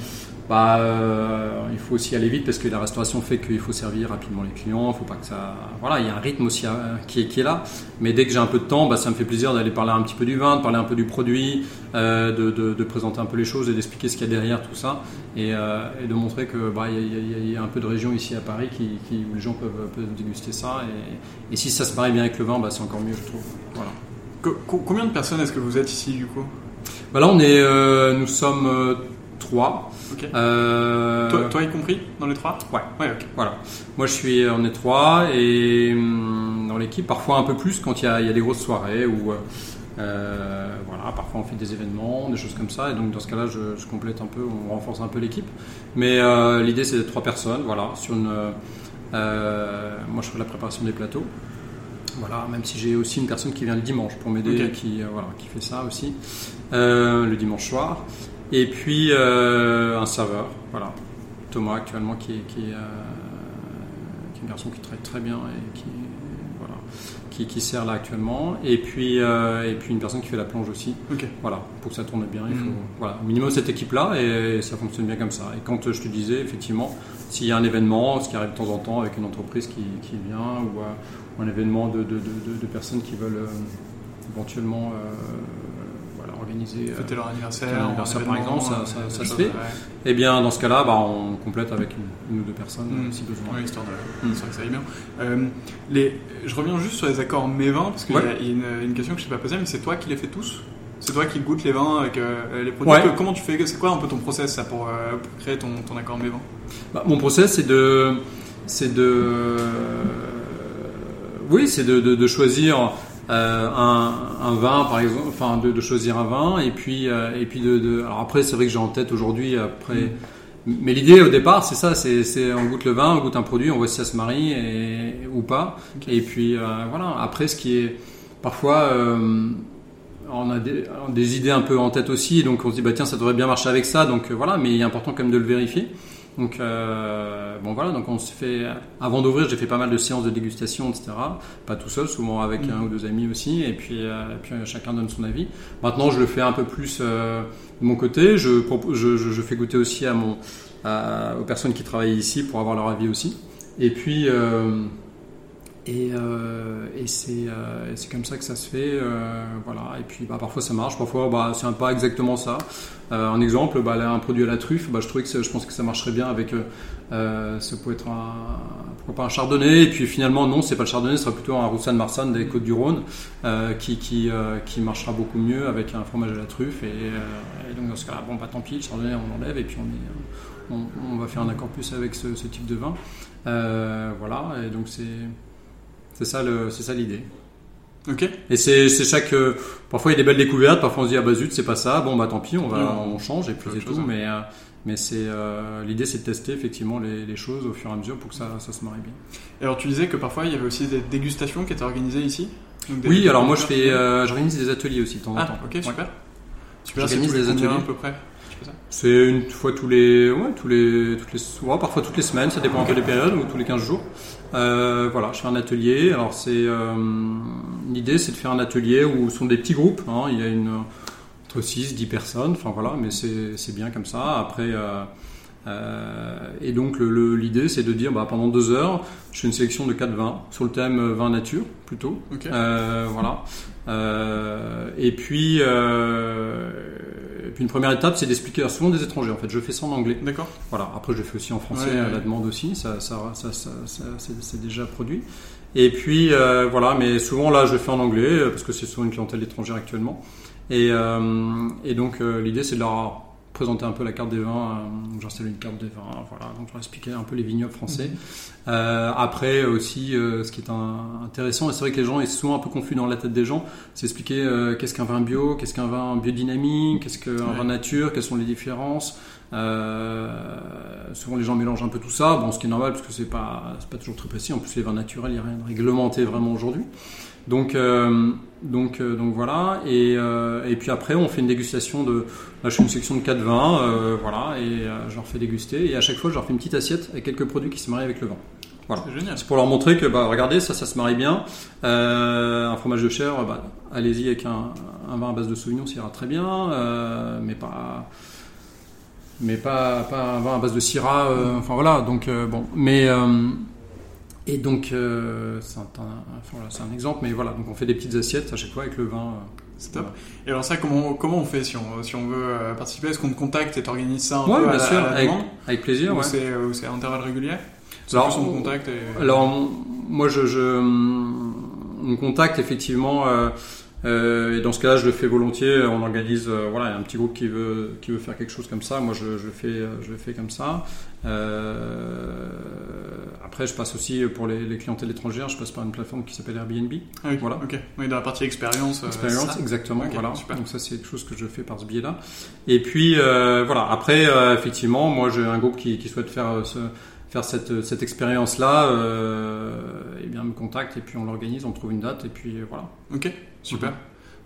Bah, euh, il faut aussi aller vite parce que la restauration fait qu'il faut servir rapidement les clients. Il faut pas que ça. Voilà, il y a un rythme aussi euh, qui, est, qui est là. Mais dès que j'ai un peu de temps, bah, ça me fait plaisir d'aller parler un petit peu du vin, de parler un peu du produit, euh, de, de- de présenter un peu les choses et d'expliquer ce qu'il y a derrière tout ça et, euh, et de montrer que bah, il y, a- il y un peu de région ici à Paris qui, qui- où les gens peuvent, peuvent déguster ça. Et, et si ça se marie bien avec le vin, bah, c'est encore mieux, je trouve. Voilà. Co- co- combien de personnes est-ce que vous êtes ici, du coup? Bah, là, on est, nous sommes trois. Euh, toi, toi y compris, dans les trois? Ouais. Ouais. Voilà. Moi, je suis en étroit et hum, dans l'équipe, parfois un peu plus quand il y a, il y a des grosses soirées ou euh, euh, voilà, parfois on fait des événements, des choses comme ça. Et donc dans ce cas-là, je, je complète un peu, on renforce un peu l'équipe. Mais euh, l'idée, c'est d'être trois personnes. Voilà, sur une. euh, moi, je fais la préparation des plateaux. Voilà, même si j'ai aussi une personne qui vient le dimanche pour m'aider, Ok. qui voilà, qui fait ça aussi le dimanche soir. Et puis euh, un serveur, voilà, Thomas actuellement qui qui euh, qui est un garçon qui travaille très bien et qui voilà, qui, qui sert là actuellement. Et puis euh, et puis une personne qui fait la plonge aussi. Voilà, pour que ça tourne bien, il faut Mhm. voilà, au minimum cette équipe-là et ça fonctionne bien comme ça. Et quand je te disais, effectivement, s'il y a un événement, ce qui arrive de temps en temps avec une entreprise qui, qui vient ou, ou un événement de, de, de, personnes qui veulent éventuellement organiser. euh, Fêter leur anniversaire. anniversaire, par exemple, ça- ça- ça des se fait. ouais. Eh bien, dans ce cas-là, bah, on complète avec une, une ou deux personnes Mm. si besoin. Oui, histoire de. Mm. Vrai que ça aille bien. Euh, les... Je reviens juste sur les accords Mévin, parce qu'il Ouais. y a, il y a une, une question que je ne t'ai pas posée, mais c'est toi qui les fais tous? C'est toi qui goûtes les vins avec euh, les produits? Ouais. Que- Comment tu fais? C'est quoi un peu ton process ça, pour, euh, pour créer ton, ton accord Mévin? Bah, mon process, c'est de, c'est de, oui, c'est de, de, de choisir euh, un, un vin, par exemple, enfin de, de choisir un vin, et puis euh, et puis de, de- alors après c'est vrai que j'ai en tête aujourd'hui après. Mais l'idée au départ, c'est ça, c'est, c'est on goûte le vin, on goûte un produit, on voit si ça se marie et, ou pas. Et puis euh, voilà. Après, ce qui est parfois, on a des, des idées un peu en tête aussi, donc on se dit bah tiens, ça devrait bien marcher avec ça, donc euh, voilà. Mais il est important quand même de le vérifier. Donc euh, bon voilà, donc on se fait avant d'ouvrir, j'ai fait pas mal de séances de dégustation, etc. Pas tout seul, souvent avec un ou deux amis aussi, et puis, euh, et puis euh, chacun donne son avis. Maintenant, je le fais un peu plus euh, de mon côté. Je, je, je, fais goûter aussi à mon, à- aux personnes qui travaillent ici pour avoir leur avis aussi. Et puis, et, euh, et c'est euh, comme ça que ça se fait. euh, voilà. Et puis, bah, parfois ça marche, parfois bah, c'est pas exactement ça. Euh, un exemple, bah, là, un produit à la truffe, bah, je trouvais que je pense que ça marcherait bien avec. euh, euh, ça peut être un, pourquoi pas un chardonnay. Et puis finalement, non, c'est pas le chardonnay, ce sera plutôt un roussanne marsanne des Côtes du Rhône euh, qui, qui, euh, qui marchera beaucoup mieux avec un fromage à la truffe. Et, euh, et donc dans ce cas-là, bon, bah tant pis, le chardonnay on enlève et puis on, est, on, va faire un accord plus avec ce, ce type de vin. Euh, voilà, et donc c'est c'est ça le- c'est ça l'idée. Ok. Et c'est c'est chaque. euh, parfois il y a des belles découvertes, parfois on se dit ah bah zut c'est pas ça, bon bah tant pis on va Oui, on change et puis c'est chose, tout. hein. Mais euh, mais c'est euh, l'idée c'est de tester effectivement les, les choses au fur et à mesure pour que ça, ça se marie bien. Et alors tu disais que parfois il y avait aussi des dégustations qui étaient organisées ici? Donc, Oui alors moi je fais euh, j'organise des ateliers aussi de temps en Ah, temps. ok, Ouais. super. Super, c'est J'organise des ateliers. à peu près? C'est une fois tous les, ouais, tous les, toutes les, ouais, parfois toutes les semaines, ça dépend un peu des périodes, ou tous les 15 jours. Euh, voilà, je fais un atelier. Alors c'est, euh, l'idée c'est de faire un atelier où ce sont des petits groupes. hein, il y a une entre 6, 10 personnes. Enfin voilà, mais c'est, c'est bien comme ça. Après. Euh, euh, et donc l'idée c'est de dire bah, pendant deux heures je fais une sélection de quatre vins sur le thème euh, vin nature plutôt Ok. euh, voilà. Euh, et puis, euh, puis une première étape, c'est d'expliquer. Souvent des étrangers, en fait. Je fais ça en anglais. D'accord. Voilà. Après, je le fais aussi en français Ouais, à ouais. la demande aussi. Ça, ça, ça, c'est déjà produit. Et puis euh, voilà. Mais souvent là, je fais en anglais euh, parce que c'est souvent une clientèle étrangère actuellement. Et, euh, et donc l'idée, c'est de leur présenter un peu la carte des vins. Euh, J'installe une carte des vins. Voilà. Donc je leur expliquer un peu les vignobles français. Euh, après aussi, euh, ce qui est un- intéressant, et c'est vrai que les gens, est souvent un peu confus dans la tête des gens, c'est expliquer euh, qu'est-ce qu'un vin bio, qu'est-ce qu'un vin biodynamique, qu'est-ce qu'un Ouais. vin nature, quelles sont les différences. Euh, souvent les gens mélangent un peu tout ça, bon, ce qui est normal parce que c'est pas, c'est pas toujours très précis. En plus, les vins naturels, il n'y a rien de réglementé vraiment aujourd'hui. Donc, euh, donc, euh, donc voilà. Et, euh, et puis après, on fait une dégustation de. Là, je fais une section de 4 vins, voilà, et je leur fais déguster. Et à chaque fois, je leur fais une petite assiette avec quelques produits qui se marient avec le vin. Voilà. C'est génial. C'est pour leur montrer que, bah, regardez, ça, ça se marie bien. Euh, un fromage de chèvre, bah, allez-y avec un, un vin à base de sauvignon, ça ira très bien, euh, mais pas, mais pas, pas un vin à base de syrah. euh, enfin voilà, donc bon, mais et donc euh, c'est un, un- un exemple, mais voilà, donc on fait des petites assiettes à chaque fois avec le vin. euh, C'est top. voilà. Et alors ça, comment, comment on fait si on, si on veut euh, participer? Est-ce qu'on te contacte et t'organises ça un Ouais, peu bien sûr, à la avec, avec plaisir. Ou ouais. c'est à intervalles réguliers? Alors, on te contacte et... Alors, moi, je, je on me contacte effectivement. euh, euh, et dans ce cas-là, je le fais volontiers. On organise, euh, voilà, il y a un petit groupe qui veut qui veut faire quelque chose comme ça. Moi, je, je le fais, euh, je le fais comme ça. Euh, après, je passe aussi pour les, les clientèles étrangères. Je passe par une plateforme qui s'appelle Airbnb. Ah oui, Voilà. Ok. Oui, dans la partie expérience. euh, Expérience, exactement. Voilà. super. Donc ça, c'est quelque chose que je fais par ce biais-là. Et puis euh, voilà. Après, euh, effectivement, moi, j'ai un groupe qui, qui souhaite faire euh, ce- faire cette, cette expérience-là. Euh, et bien, me contacte et puis on l'organise, on trouve une date et puis euh, voilà. Ok, super.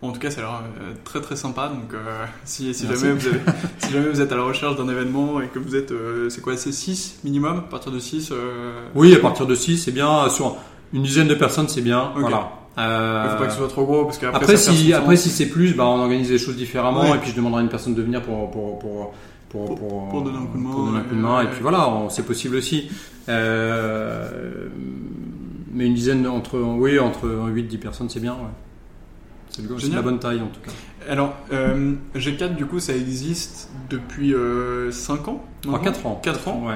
Bon, en tout cas, ça a l'air euh, très très sympa. Donc, euh, si, jamais vous avez- si jamais vous êtes à la recherche d'un événement et que vous êtes, euh, c'est quoi, c'est 6 minimum À partir de 6 Oui, à partir de 6, c'est bien. Sur une dizaine de personnes, c'est bien. Ok. Voilà. Il faut pas que ce soit trop gros parce qu'après, après, si, après, si c'est plus, bah, on organise les choses différemment Ouais. et puis je demanderai à une personne de venir pour, pour, pour, pour, Pour- donner un coup de main, pour donner un coup de ouais, main. ouais. Et puis voilà, c'est possible aussi. Euh, mais une dizaine, entre, oui, entre 8 10 personnes, c'est bien. Ouais. C'est la bonne taille en tout cas. Alors, euh, G4, du coup, ça existe depuis 5 ans En 4 ans. 4 ans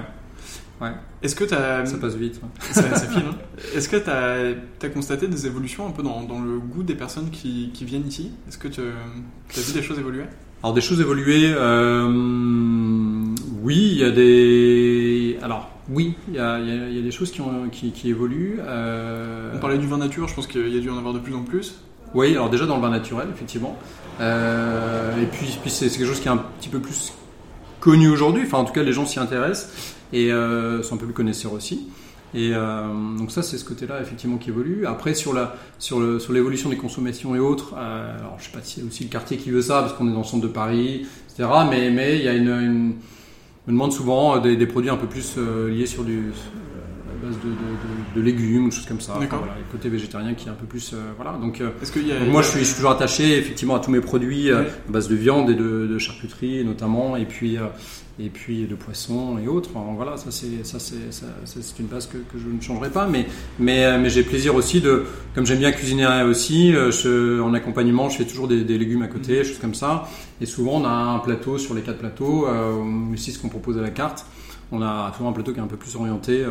Ouais, Est-ce que tu as. ça passe vite. ouais. ça, ça file, hein. Est-ce que tu as, constaté des évolutions un peu dans, dans le goût des personnes qui, qui viennent ici? Est-ce que tu as vu des choses évoluer? Alors des choses évoluées, euh, oui, il y a des. alors oui, il y y y a des choses qui, ont, qui, qui évoluent. euh, On parlait du vin nature, je pense qu'il y a dû en avoir de plus en plus. Oui, alors déjà dans le vin naturel, effectivement. Euh, et puis, puis c'est quelque chose qui est un petit peu plus connu aujourd'hui. Enfin, en tout cas, les gens s'y intéressent et euh, sont un peu plus connaisseurs aussi. Et euh, donc ça, c'est ce côté-là effectivement qui évolue. Après, sur la sur sur l'évolution des consommations et autres, alors je sais pas si c'est aussi le quartier qui veut ça parce qu'on est dans le centre de Paris, etc. Mais mais il y a une, une on me demande souvent des, produits un peu plus liés sur du base de, de, de- légumes ou choses comme ça. Enfin, D'accord. voilà, le côté végétarien qui est un peu plus euh, voilà. Donc euh, Est-ce qu'il y a. donc moi, je suis, je suis toujours attaché effectivement à tous mes produits euh, à base de viande et de, de charcuterie notamment, et puis et puis de poisson et autres. Enfin, voilà, ça c'est ça c'est ça, c'est une base que, que je ne changerai pas, mais mais mais j'ai plaisir aussi de comme j'aime bien cuisiner aussi, je- en accompagnement, je fais toujours des, des légumes à côté, choses comme ça. Et souvent, on a un plateau sur les quatre plateaux, euh, ce qu'on propose à la carte, on a toujours un plateau qui est un peu plus orienté. euh,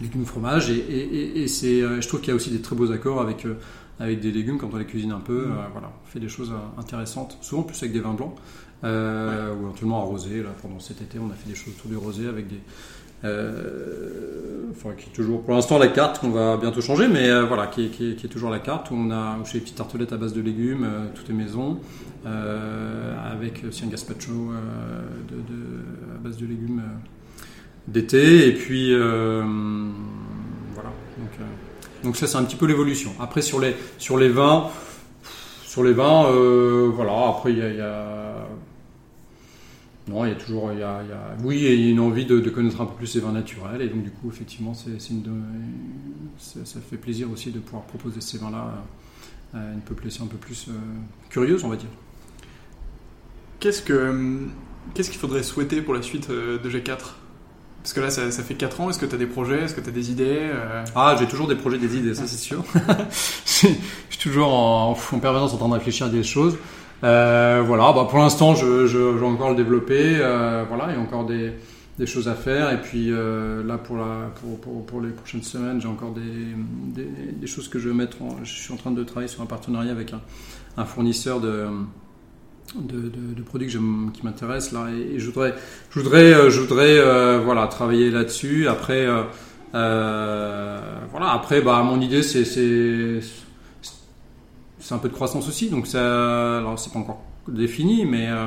légumes fromage. Et, et, et- et c'est euh, je trouve qu'il y a aussi des très beaux accords avec euh, avec des légumes quand on les cuisine un peu euh, voilà on fait des choses intéressantes souvent plus avec des vins blancs euh, ou éventuellement arrosé là pendant cet été on a fait des choses autour du rosé avec des euh, enfin, qui est toujours pour l'instant la carte qu'on va bientôt changer mais euh, voilà qui est, qui, est, qui est toujours la carte où on a où je fais des petites tartelettes à base de légumes euh, tout est maison avec aussi un gazpacho de, de, à base de légumes d'été et puis euh, voilà. Donc, euh, donc ça c'est un petit peu l'évolution. Après sur les sur les vins sur les vins euh, voilà. Après il y a, non il y a toujours il y a, oui il y a une envie de, connaître un peu plus ces vins naturels et donc du coup effectivement c'est ça, fait plaisir aussi de pouvoir proposer ces vins là à une population un peu plus curieuse on va dire. Qu'est-ce que. Qu'est-ce qu'il faudrait souhaiter pour la suite de G4 Parce que là, ça, ça fait 4 ans. Est-ce que tu as des projets Est-ce que tu as des idées euh, Ah, j'ai toujours des projets, des idées, ça c'est sûr. je suis toujours en, en permanence en train de réfléchir à des choses. Euh, voilà, bah pour l'instant, je, je, je vais encore le développer. Euh, voilà, il y a encore des, des choses à faire. Et puis euh, là, pour, la, pour, pour, pour les prochaines semaines, j'ai encore des, des, des choses que je vais mettre. En, je suis en train de travailler sur un partenariat avec un, un fournisseur de de, de, de produits que qui m'intéressent là et, et je voudrais je voudrais euh, je voudrais euh, voilà travailler là-dessus. Après euh, euh, voilà après bah mon idée c'est c'est c'est un peu de croissance aussi donc ça alors c'est pas encore défini mais euh,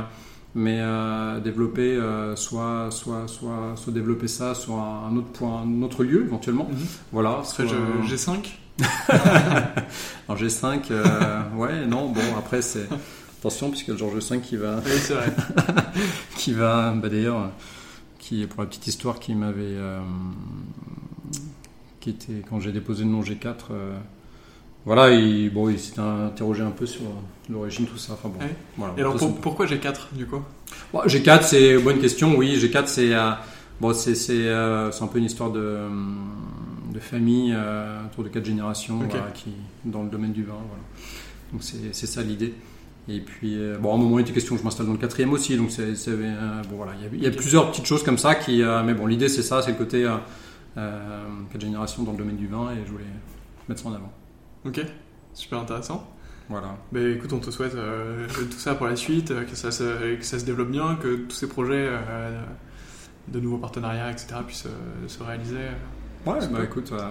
mais euh, développer euh, soit soit soit soit développer ça soit un autre point un autre lieu éventuellement. Mhm. voilà Ce serait soit- G- G5 alors G5 euh, ouais non bon après c'est attention puisque Georges V qui va Oui, c'est vrai. qui va bah d'ailleurs qui pour la petite histoire qui m'avait euh, qui était quand j'ai déposé le nom G4 euh, voilà il bon il s'était interrogé un peu sur l'origine tout ça. Enfin bon Ouais. voilà. Et alors, pour- pourquoi G4 du coup? Bon, G4 c'est bonne question oui. G4 c'est euh, bon c'est euh, un peu une histoire de de famille euh, autour de quatre générations voilà, qui dans le domaine du vin voilà. Donc c'est c'est ça l'idée et puis euh, bon à un moment il était question que je m'installe dans le quatrième aussi donc c'est c'est, euh, bon voilà il y a, il y a plusieurs petites choses comme ça qui euh, mais bon l'idée c'est ça c'est le côté euh, euh, quatre générations dans le domaine du vin et je voulais mettre ça en avant Ok, super intéressant. voilà Bah écoute, on te souhaite tout ça pour la suite, que ça, se, que ça se développe bien, que tous ces projets de nouveaux partenariats, etc. puissent se réaliser. Ouais, bah écoute, euh,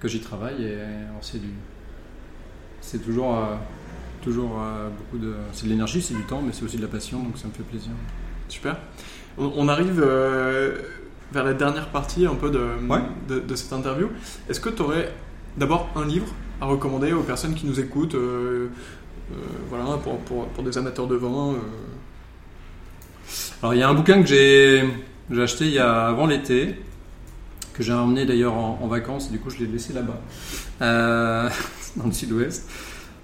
que j'y travaille et alors, c'est du, c'est toujours, toujours euh, beaucoup de, c'est de l'énergie, c'est du temps, mais c'est aussi de la passion, donc ça me fait plaisir. Super. On, on arrive euh, vers la dernière partie un peu de, Ouais. de, de cette interview. Est-ce que tu aurais d'abord un livre à recommander aux personnes qui nous écoutent euh, euh, voilà, pour, pour, pour des amateurs de vin Alors il y a un bouquin que j'ai, acheté il y a avant l'été, que j'ai emmené d'ailleurs en, en vacances, du coup je l'ai laissé là-bas, dans le sud-ouest.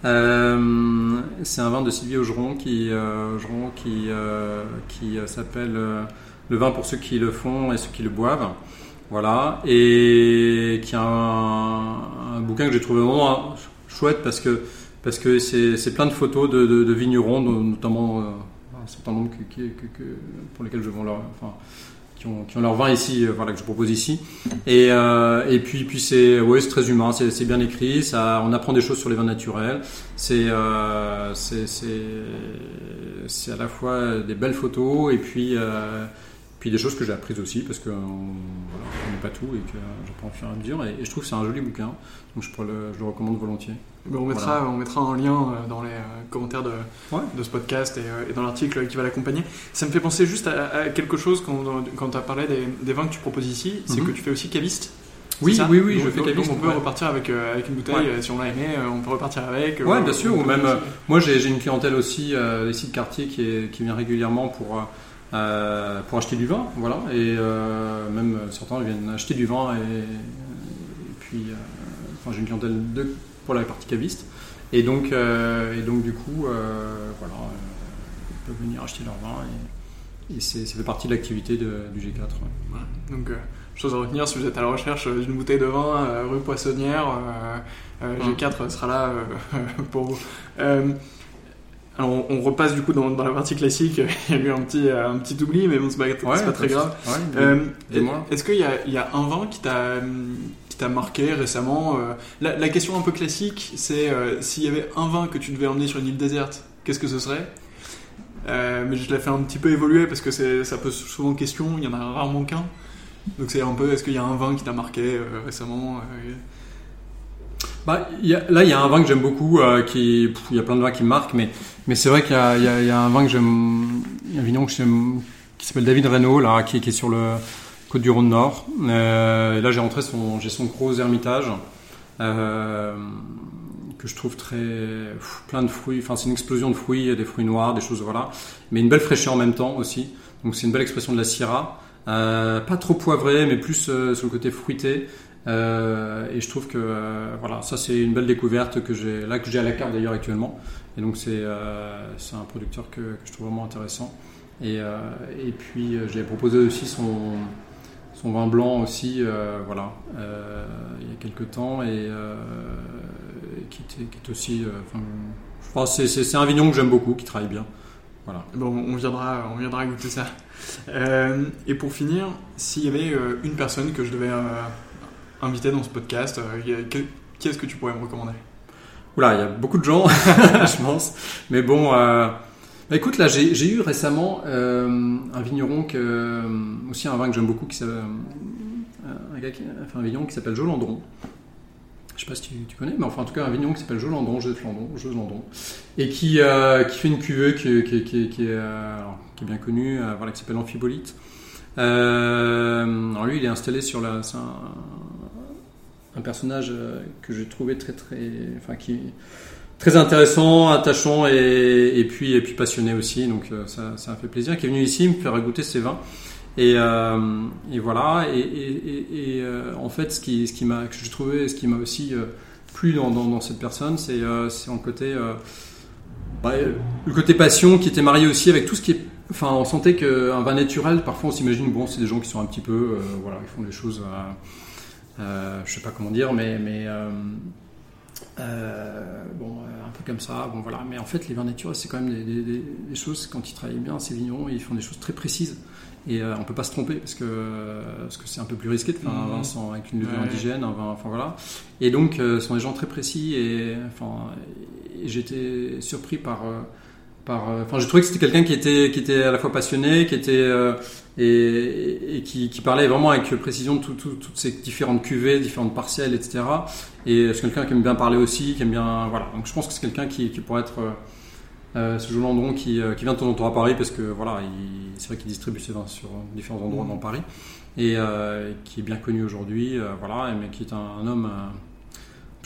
Euh, c'est un vin de Sylvie Augeron qui, euh, qui, euh, qui s'appelle Le vin pour ceux qui le font et ceux qui le boivent. Voilà, et qui est un, bouquin que j'ai trouvé vraiment chouette parce que parce que c'est plein de photos de, vignerons, notamment un certain nombre que, pour lesquels je vends leur, qui ont, qui ont leur vin ici, euh, voilà, que je propose ici. Et, euh, et puis, puis c'est, ouais, très humain, c'est, bien écrit, ça, on apprend des choses sur les vins naturels. C'est, euh, c'est à la fois des belles photos et puis, euh, puis des choses que j'ai apprises aussi parce que euh, voilà, je connais pas tout et que j'apprends au fur et à mesure. Et, et je trouve que c'est un joli bouquin, donc je, le, je le recommande volontiers. Mais on, mettra, on mettra un lien euh, dans les euh, commentaires de, Ouais. de ce podcast et, euh, et dans l'article qui va l'accompagner. Ça me fait penser juste à, à quelque chose quand, quand tu as parlé des, des vins que tu proposes ici, c'est Mhm. que tu fais aussi caviste. Oui, oui, oui, Donc- je fais caviste. Donc on peut ouais. repartir avec, euh, avec une bouteille, Ouais. euh, si on l'a aimé, euh, on peut repartir avec. euh, Ouais, bien sûr, on ou même, euh, Moi, j'ai une clientèle aussi euh, ici de quartier qui, est, qui vient régulièrement pour, euh, pour acheter du vin, voilà. Et euh, même certains viennent acheter du vin et, puis, euh, j'ai une clientèle de, pour la partie caviste. Et donc, et donc du coup, voilà, ils peuvent venir acheter leur vin et, c'est- ça fait partie de l'activité du G4. ouais. Voilà. Donc, chose à retenir si vous êtes à la recherche d'une bouteille de vin rue Poissonnière, euh, euh, Mm. G4 sera là pour vous. Alors, on, on repasse du coup dans, dans la partie classique. Il y a eu un petit, euh, un petit oubli, mais bon, c'est pas, pas très grave. Ouais, Euh. Est-ce qu'il y, a- il y a un vin qui t'a marqué récemment euh, la, la question un peu classique, c'est euh, s'il y avait un vin que tu devais emmener sur une île déserte, qu'est-ce que ce serait? Euh, Mais je l'ai fait un petit peu évoluer parce que ça pose souvent question. Il y en a rarement qu'un. Donc c'est un peu, est-ce qu'il y a un vin qui t'a marqué récemment Bah, il y a- là, il y a un vin que j'aime beaucoup. euh, qui, il y a plein de vins qui me marquent, mais, mais c'est vrai qu'il y y, y a un vin que j'aime, un vigneron que j'aime, qui s'appelle David Reynaud, là, qui, qui est sur le côte du Rhône Nord. Euh, et là, j'ai rentré son, j'ai son gros Hermitage. Euh, que je trouve très plein de fruits. Enfin, c'est une explosion de fruits, des fruits noirs, des choses voilà, mais une belle fraîcheur en même temps aussi. Donc c'est une belle expression de la Syrah. Euh, pas trop poivré, mais plus euh, sur le côté fruité. Euh, et je trouve que euh, voilà, ça c'est une belle découverte que j'ai là que j'ai à la carte d'ailleurs actuellement. Et donc c'est euh, un producteur que, je trouve vraiment intéressant. Et, euh, et puis euh, j'ai proposé aussi son son vin blanc aussi, voilà, il y a quelques temps et qui, était, qui est aussi, je pense que c'est- un vigneron que j'aime beaucoup, qui travaille bien. Voilà. Bon, on viendra, on viendra goûter ça. Et pour finir, s'il y avait une personne que je devais inviter dans ce podcast, qui est-ce que tu pourrais me recommander? Oula, il y a beaucoup de gens, je pense. Mais bon, euh, bah écoute, là, j'ai eu récemment euh, un vigneron, que, euh, aussi un vin que j'aime beaucoup, qui un, un vigneron qui s'appelle Joe Landron. Je sais pas si tu, connais, mais enfin, en tout cas, un vigneron qui s'appelle Joe Landron, Joseph Landron, Joseph Landron, et qui, qui fait une cuvée qui, qui, qui, est, bien connue, voilà, qui s'appelle Amphibolite. Alors lui, il est installé sur la, un personnage euh, que j'ai trouvé très très, enfin qui très intéressant, attachant et, et puis et puis passionné aussi. Donc euh, ça, ça fait plaisir. Qui est venu ici me faire goûter ses vins. Et, euh, et voilà. Et, en fait, ce qui ce qui m'a que j'ai trouvé, ce qui m'a aussi plu dans, dans, cette personne, c'est c'est en côté bah, le côté passion qui était marié aussi avec tout ce qui est Enfin, on sentait qu'un vin naturel, parfois on s'imagine, bon, c'est des gens qui sont un petit peu, voilà, ils font des choses, euh, je sais pas comment dire, mais, mais euh, euh, bon, euh, un peu comme ça, bon voilà. Mais en fait, les vins naturels, c'est quand même des, des- des- des choses, quand ils travaillent bien, ces vignerons, ils font des choses très précises. Et on peut pas se tromper parce que parce que c'est un peu plus risqué de faire un Mhm. vin sans, avec une levure Ouais. indigène, un vin, enfin voilà. Et donc, ce sont des gens très précis et enfin, j'étais surpris par par, euh, enfin, j'ai trouvé que c'était quelqu'un qui était, qui était à la fois passionné, qui était euh, et, et qui, qui parlait vraiment avec précision de tout- tout- toutes ces différentes cuvées, différentes parcelles, etc. Et c'est quelqu'un qui aime bien parler aussi, qui aime bien, voilà. Donc je pense que c'est quelqu'un qui, qui pourrait être euh, euh, ce Joe Landron qui, euh, qui vient de temps en temps à Paris parce que voilà, il- c'est vrai qu'il distribue ses vins sur différents endroits Mhm. dans Paris et euh, qui est bien connu aujourd'hui, euh, voilà, mais qui est un, un homme.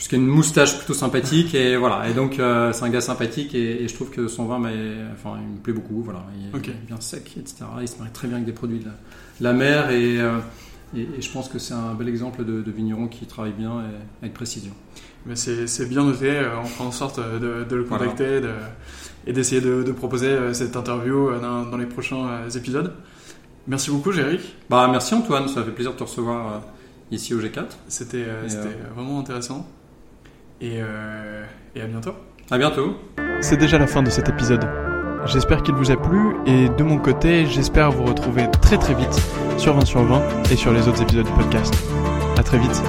Puisqu'il a une moustache plutôt sympathique et voilà. Et donc euh, c'est un gars sympathique et, et je trouve que son vin enfin il me plaît beaucoup voilà. Il est, bien sec etc il se marie très bien avec des produits de la, de la mer et, euh, et, et je pense que c'est un bel exemple de, de vigneron qui travaille bien et avec précision. Mais c'est bien noté, euh, on fera en sorte de, de le contacter et d'essayer de, proposer cette interview dans, dans les prochains épisodes. Merci beaucoup, Jéric. bah merci Antoine. Ça fait plaisir de te recevoir ici au G4 C'était vraiment intéressant. Et, euh, et à bientôt. à bientôt C'est déjà la fin de cet épisode. J'espère qu'il vous a plu et de mon côté, j'espère vous retrouver très très vite sur 20 sur 20 et sur les autres épisodes du podcast. À très vite.